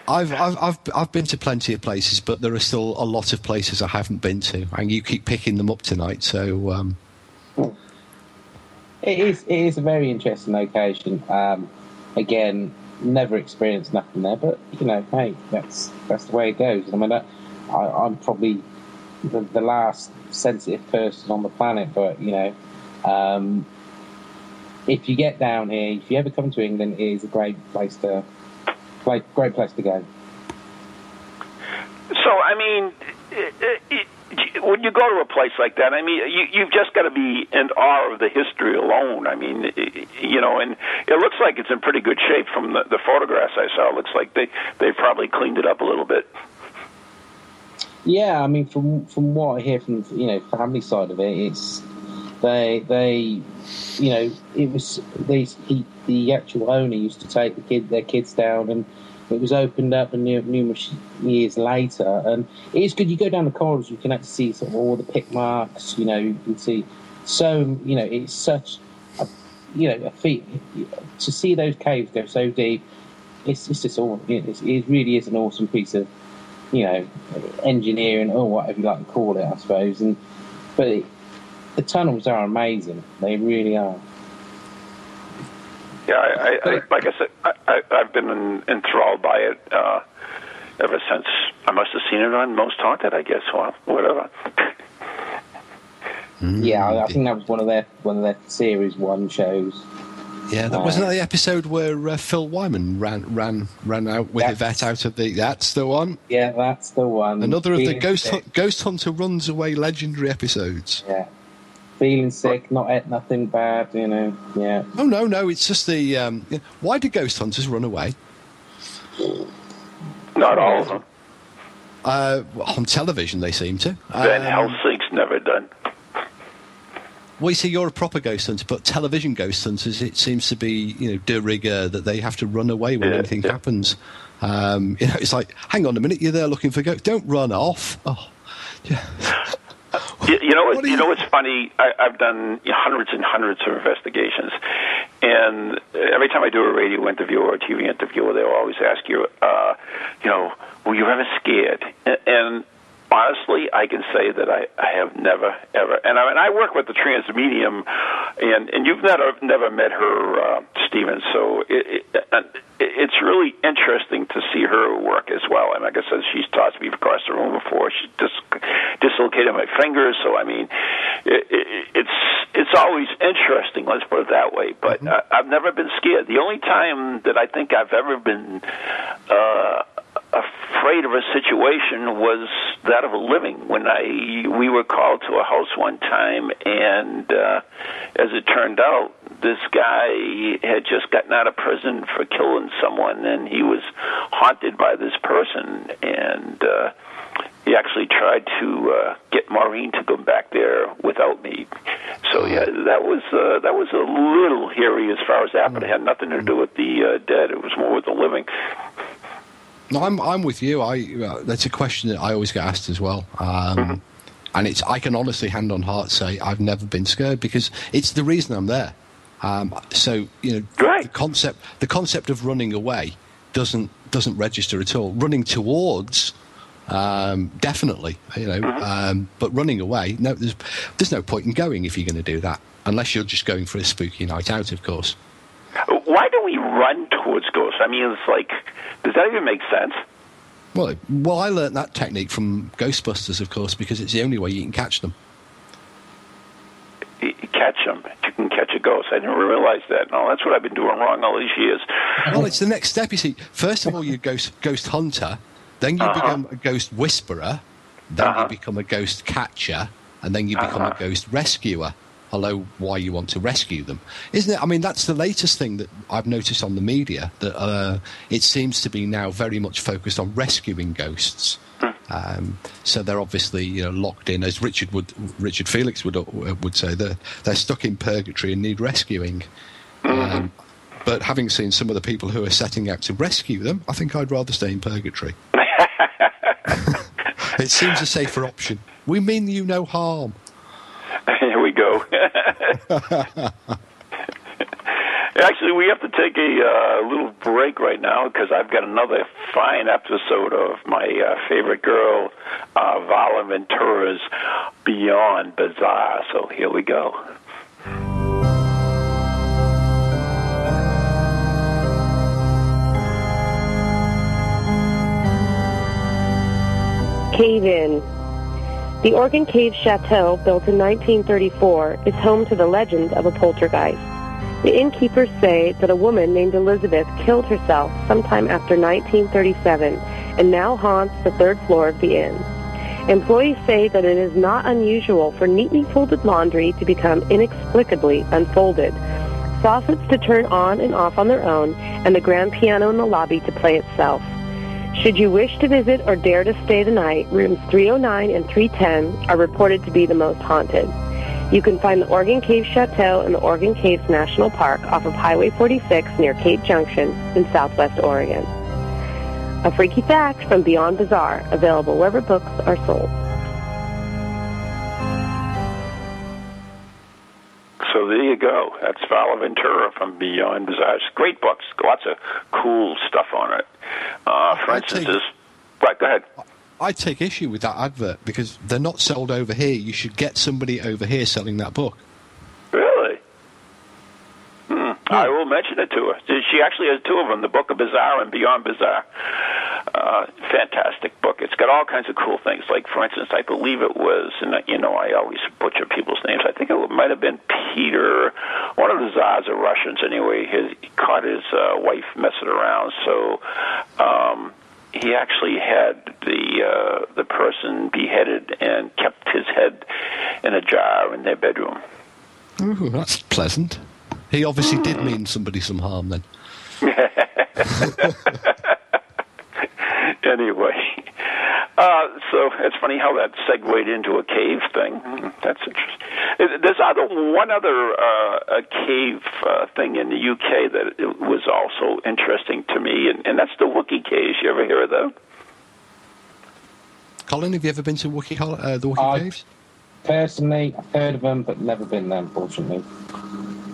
I've, I've I've I've been to plenty of places, but there are still a lot of places I haven't been to, and you keep picking them up tonight. So um, It is it is a very interesting location. Um, again, never experienced nothing there, but you know, hey, that's that's the way it goes. I mean, I, I'm probably the, the last sensitive person on the planet, but you know, um, if you get down here, if you ever come to England, it is a great place to, great great place to go. So, I mean, it, it, it, when you go to a place like that, I mean, you, you've just got to be in awe of the history alone. I mean, you know, and it looks like it's in pretty good shape from the, the photographs I saw. It looks like they they probably cleaned it up a little bit. Yeah, I mean, from from what I hear from you know family side of it, it's they they you know it was he the actual owner used to take the kid their kids down and it was opened up and numerous years later and it is good you go down the corridors you can actually see sort of all the pick marks you know you can see so you know it's such a you know, a feat to see those caves go so deep. It's, it's just all. It's, it really is an awesome piece of, you know, engineering or whatever you like to call it, I suppose. And but it, the tunnels are amazing. They really are. Yeah, I, I, I, like I said, I, I, I've been en- enthralled by it uh, ever since. I must have seen it on Most Haunted, I guess. Well, whatever. Yeah, I, I think that was one of their one of their series one shows. Yeah, that wasn't that the episode where uh, Phil Whyman ran ran ran out with That's- Yvette out of the. That's the one. Yeah, that's the one. Another of the Ghost sick. Ghost Hunter runs away legendary episodes. Yeah, feeling sick, not ate nothing bad. You know. Yeah. Oh no, no, it's just the. Um, why do ghost hunters run away? Not all of them. Uh, on television, they seem to. Van Um, Helsing's never done. Well, you see, you're a proper ghost hunter, but television ghost hunters, it seems to be, you know, de rigueur that they have to run away when Yeah, anything yeah. happens. Um, you know, it's like, hang on a minute, you're there looking for ghosts. Don't run off. Oh, yeah. You, you know you you- know what's funny? I, I've done hundreds and hundreds of investigations, and every time I do a radio interview or a TV interview, they'll always ask you, uh, you know, were you ever scared? And, and honestly, I can say that I, I have never ever. And I mean, I work with the trance medium, and and you've never never met her, uh, Stephen. So it, it, it's really interesting to see her work as well. And like I said, she's tossed me across the room before. She dis- dislocated my fingers, so I mean, it, it, it's it's always interesting. Let's put it that way. But uh, I've never been scared. The only time that I think I've ever been uh, afraid of a situation was that of a living. When I we were called to a house one time, and uh, as it turned out, this guy had just gotten out of prison for killing someone, and he was haunted by this person, and. Uh, he actually tried to uh, get Maureen to come back there without me. So yeah, that was uh, that was a little hairy as far as that, but it had nothing to do with the uh, dead. It was more with the living. No, I'm I'm with you. I uh, that's a question that I always get asked as well. Um, And it's I can honestly, hand on heart, say I've never been scared because it's the reason I'm there. Um, so you know, the concept the concept of running away doesn't doesn't register at all. Running towards. Um, definitely, you know, um, but running away, no, there's there's no point in going if you're going to do that, unless you're just going for a spooky night out, of course. Why do we run towards ghosts? I mean, it's like, does that even make sense? Well, well, I learnt that technique from Ghostbusters, of course, because it's the only way you can catch them. You you catch them. You can catch a ghost. I didn't realize that. No, that's what I've been doing wrong all these years. Well, it's the next step. You see, first of all, you're ghost ghost hunter, then you Uh-huh. become a ghost whisperer, then Uh-huh. you become a ghost catcher, and then you become Uh-huh. a ghost rescuer. Although, why you want to rescue them, isn't it? I mean, that's the latest thing that I've noticed on the media. That uh, it seems to be now very much focused on rescuing ghosts. Hmm. Um, so they're obviously you know locked in, as Richard would Richard Felix would uh, would say. They're they're stuck in purgatory and need rescuing. Um, but having seen some of the people who are setting out to rescue them, I think I'd rather stay in purgatory. it seems a safer option. We mean you no harm. Here we go. Actually, we have to take a uh, little break right now because I've got another fine episode of my uh, favorite girl, uh, Varla Ventura's Beyond Bizarre. So here we go. Cave In. The Oregon Cave Chateau, built in 1934, is home to the legend of a poltergeist. The innkeepers say that a woman named Elizabeth killed herself sometime after 1937 and now haunts the third floor of the inn. Employees say that it is not unusual for neatly folded laundry to become inexplicably unfolded, faucets to turn on and off on their own, and the grand piano in the lobby to play itself. Should you wish to visit or dare to stay the night, rooms 309 and 310 are reported to be the most haunted. You can find the Oregon Cave Chateau in the Oregon Caves National Park off of Highway 46 near Cave Junction in southwest Oregon. A freaky fact from Beyond Bizarre, available wherever books are sold. So there you go. That's Ventura from Beyond Bizarre. Great books. Lots of cool stuff on it. Uh, for I'd instance, take- Right, go ahead. I take issue with that advert because they're not sold over here. You should get somebody over here selling that book. Really? Hmm. I will mention it to her. She actually has two of them: the Book of Bizarre and Beyond Bizarre. Uh, fantastic book. It's got all kinds of cool things. Like, for instance, I believe it was, and you know, I always butcher people's names. I think it might have been Peter, one of the Tsars of Russians. Anyway, his, he caught his uh, wife messing around, so. Um, he actually had the uh, the person beheaded and kept his head in a jar in their bedroom. Ooh, that's pleasant. He obviously did mean somebody some harm then. anyway, uh, so it's funny how that segued into a cave thing. Hmm, That's interesting. There's other one other uh, a cave uh, thing in the UK that was also interesting to me, and, and that's the Wookey caves. You ever hear of them? Colin, have you ever been to Wookey, Hol- uh, the Wookey I- Caves? Personally, I've heard of them, but never been there, unfortunately.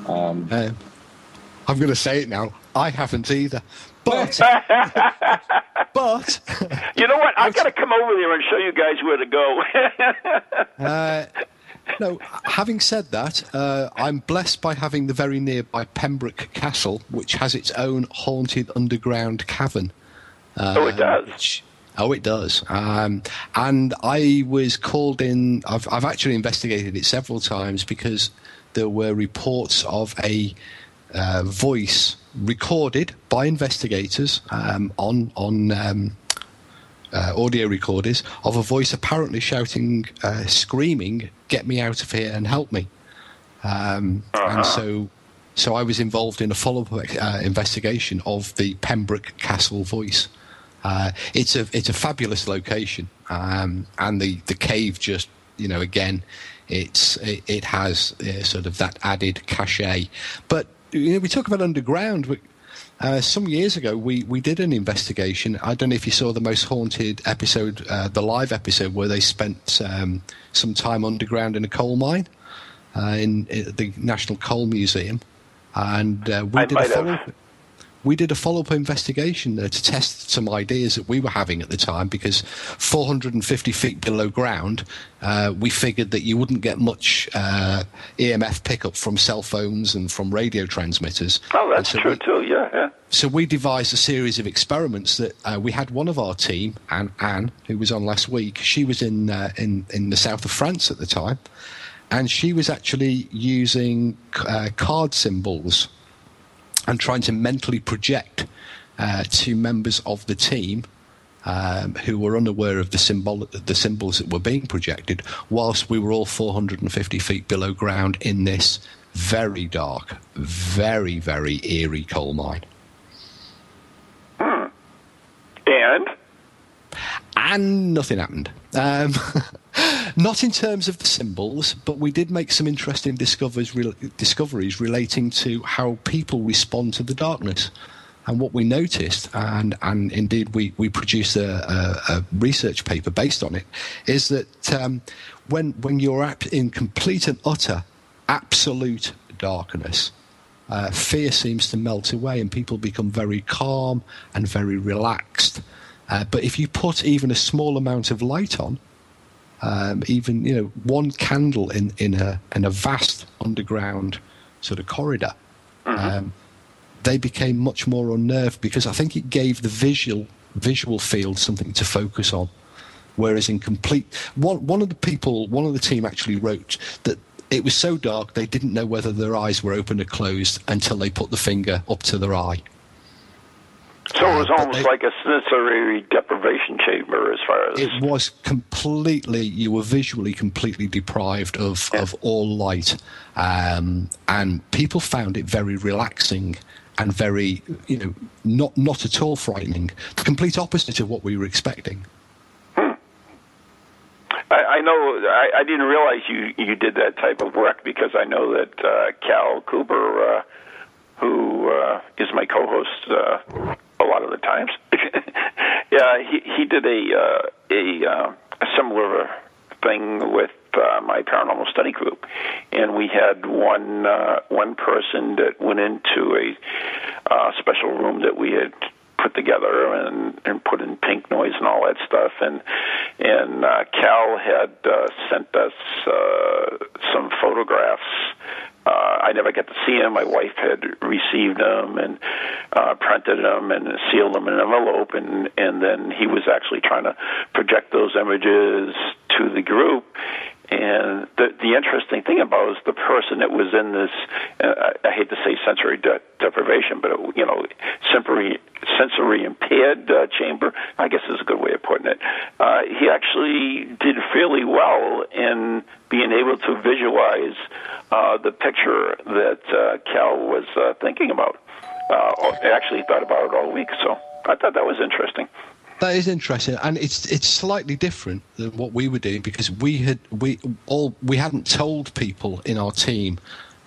Um, Um, I'm going to say it now. I haven't either. But, but, You know what? I've got to come over there and show you guys where to go. uh, no, having said that, uh, I'm blessed by having the very nearby Pembroke Castle, which has its own haunted underground cavern. oh, it Um, does. which- Oh, it does. Um, and I was called in. I've, I've actually investigated it several times because there were reports of a uh, voice recorded by investigators um, on on um, uh, audio recorders of a voice apparently shouting, uh, screaming, "Get me out of here and help me!" Um, And so, so I was involved in a follow-up uh, investigation of the Pembroke Castle voice. Uh, it's a it's a fabulous location, um, and the, the cave just you know again, it's it, it has uh, sort of that added cachet. But you know, we talk about underground. We, uh, some years ago, we, we did an investigation. I don't know if you saw the most haunted episode, uh, the live episode, where they spent um, some time underground in a coal mine uh, in, in the National Coal Museum, and uh, we I did a might have. Follow. We did a follow-up investigation uh, to test some ideas that we were having at the time because 450 feet below ground, uh, we figured that you wouldn't get much uh, EMF pickup from cell phones and from radio transmitters. Oh, that's so true we- too. Yeah, yeah. so we devised a series of experiments that uh, we had one of our team, Anne, Anne, who was on last week. She was in uh, in in the south of France at the time, and she was actually using uh, card symbols and trying to mentally project uh, to members of the team. Um, who were unaware of the symbol, the symbols that were being projected, whilst we were all 450 feet below ground in this very dark, very very eerie coal mine. Hmm. And and nothing happened. Um, not in terms of the symbols, but we did make some interesting discoveries, rel discoveries relating to how people respond to the darkness. And what we noticed, and, and indeed we, we produced a, a, a research paper based on it, is that um, when, when you're in complete and utter absolute darkness, uh, fear seems to melt away and people become very calm and very relaxed. Uh, but if you put even a small amount of light on, um, even you know one candle in, in a in a vast underground sort of corridor, um, they became much more unnerved because I think it gave the visual visual field something to focus on. Whereas in complete one one of the people one of the team actually wrote that it was so dark they didn't know whether their eyes were open or closed until they put the finger up to their eye. So it was almost they- like a sensory deprivation chamber as far as It was completely, you were visually completely deprived of, of all light. Um, and people found it very relaxing and very, you know, not, not at all frightening. The complete opposite of what we were expecting. I, I know. I, I didn't realize you you did that type of work because I know that uh, Cal Cooper, uh, who uh, is my co-host uh, a lot of the times, yeah, he he did a uh, a, uh, a similar thing with uh, my paranormal study group, and we had one uh, one person that went into a uh, special room that we had put together and and put in pink noise and all that stuff. And and uh, Cal had uh, sent us uh, some photographs. Uh, I never got to see them. My wife had received them. And printed them and sealed them in an envelope, and and then he was actually trying to project those images to the group. And the the interesting thing about it is the person that was in this, uh, I hate to say sensory de- deprivation, but it, you know, sensory sensory impaired uh, chamber, I guess is a good way of putting it. Uh, he actually did fairly well in being able to visualize uh, the picture that uh, Cal was uh, thinking about. Uh, actually thought about it all week, so I thought that was interesting. That is interesting, and it's it's slightly different than what we were doing because we had we all we hadn't told people in our team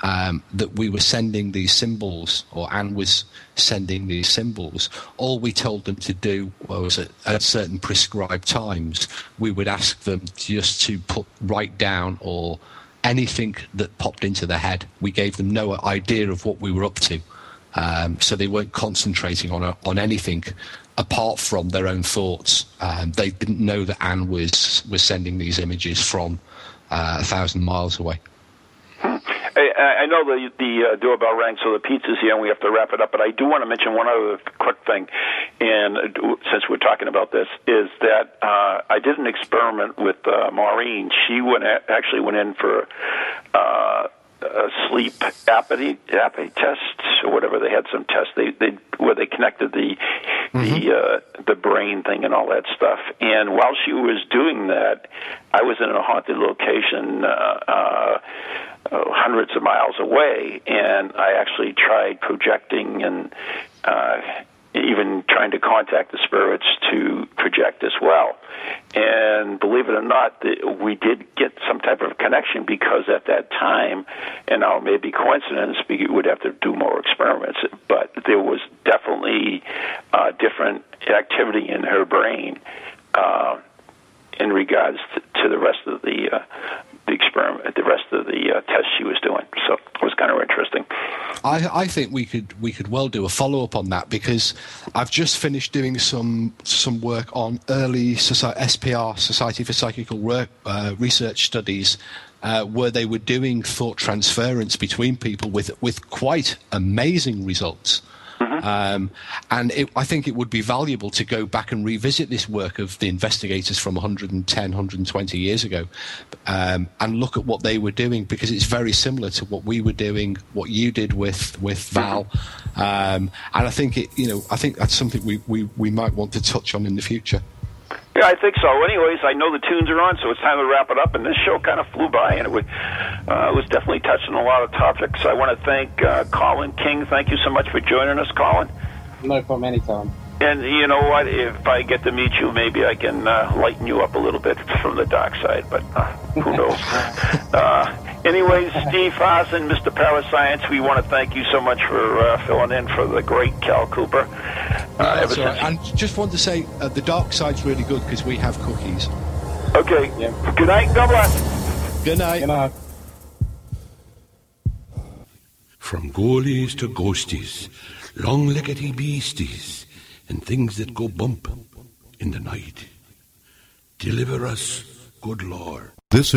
um, that we were sending these symbols, or Anne was sending these symbols. All we told them to do was at, at certain prescribed times, we would ask them just to put write down or anything that popped into their head. We gave them no idea of what we were up to. Um, so they weren't concentrating on a, on anything apart from their own thoughts. Um, they didn't know that Anne was was sending these images from uh, a thousand miles away. I, know the the uh, doorbell rang, so the pizza's here, and we have to wrap it up. But I do want to mention one other quick thing, and uh, since we're talking about this, is that uh, I did an experiment with uh, Maureen. She went actually went in for. Uh, a sleep apnea, apnea tests or whatever. They had some tests they they where they connected the mm-hmm. the uh, the brain thing and all that stuff. And while she was doing that, I was in a haunted location. Uh, uh, uh, hundreds of miles away, and I actually tried projecting and uh, even trying to contact the spirits to project as well. And believe it or not, we did get some type of connection because at that time, and now maybe coincidence, we would have to do more experiments, but there was definitely uh, different activity in her brain. Uh, in regards to, to the rest of the uh, the experiment, the rest of the uh, tests she was doing. So it was kind of interesting. I, I think we could we could well do a follow up on that because I've just finished doing some some work on early society, SPR Society for Psychical Work, uh, research studies. Uh, where they were doing thought transference between people with with quite amazing results. Mm-hmm. Um, and it, I think it would be valuable to go back and revisit this work of the investigators from 110, 120 years ago um, and look at what they were doing because it's very similar to what we were doing, what you did with, with Val. Mm-hmm. Um, and I think it, you know, I think that's something we, we, we might want to touch on in the future. Yeah, I think so. Anyways, I know the tunes are on, so it's time to wrap it up. And this show kind of flew by, and it was, uh, was definitely touching a lot of topics. I want to thank uh, Colin King. Thank you so much for joining us, Colin. No problem, anytime. And you know what? If I get to meet you, maybe I can uh, lighten you up a little bit from the dark side. But uh, who knows? uh, anyways, Steve Haas and Mr. Parascience, we want to thank you so much for uh, filling in for the great Cal Cooper. Uh, that's right. And just want to say, uh, the dark side's really good because we have cookies. Okay. Yeah. Good night. God bless. Good night. Good night. From ghoulies to ghosties, long-leggedy beasties and things that go bump in the night. Deliver us, good Lord.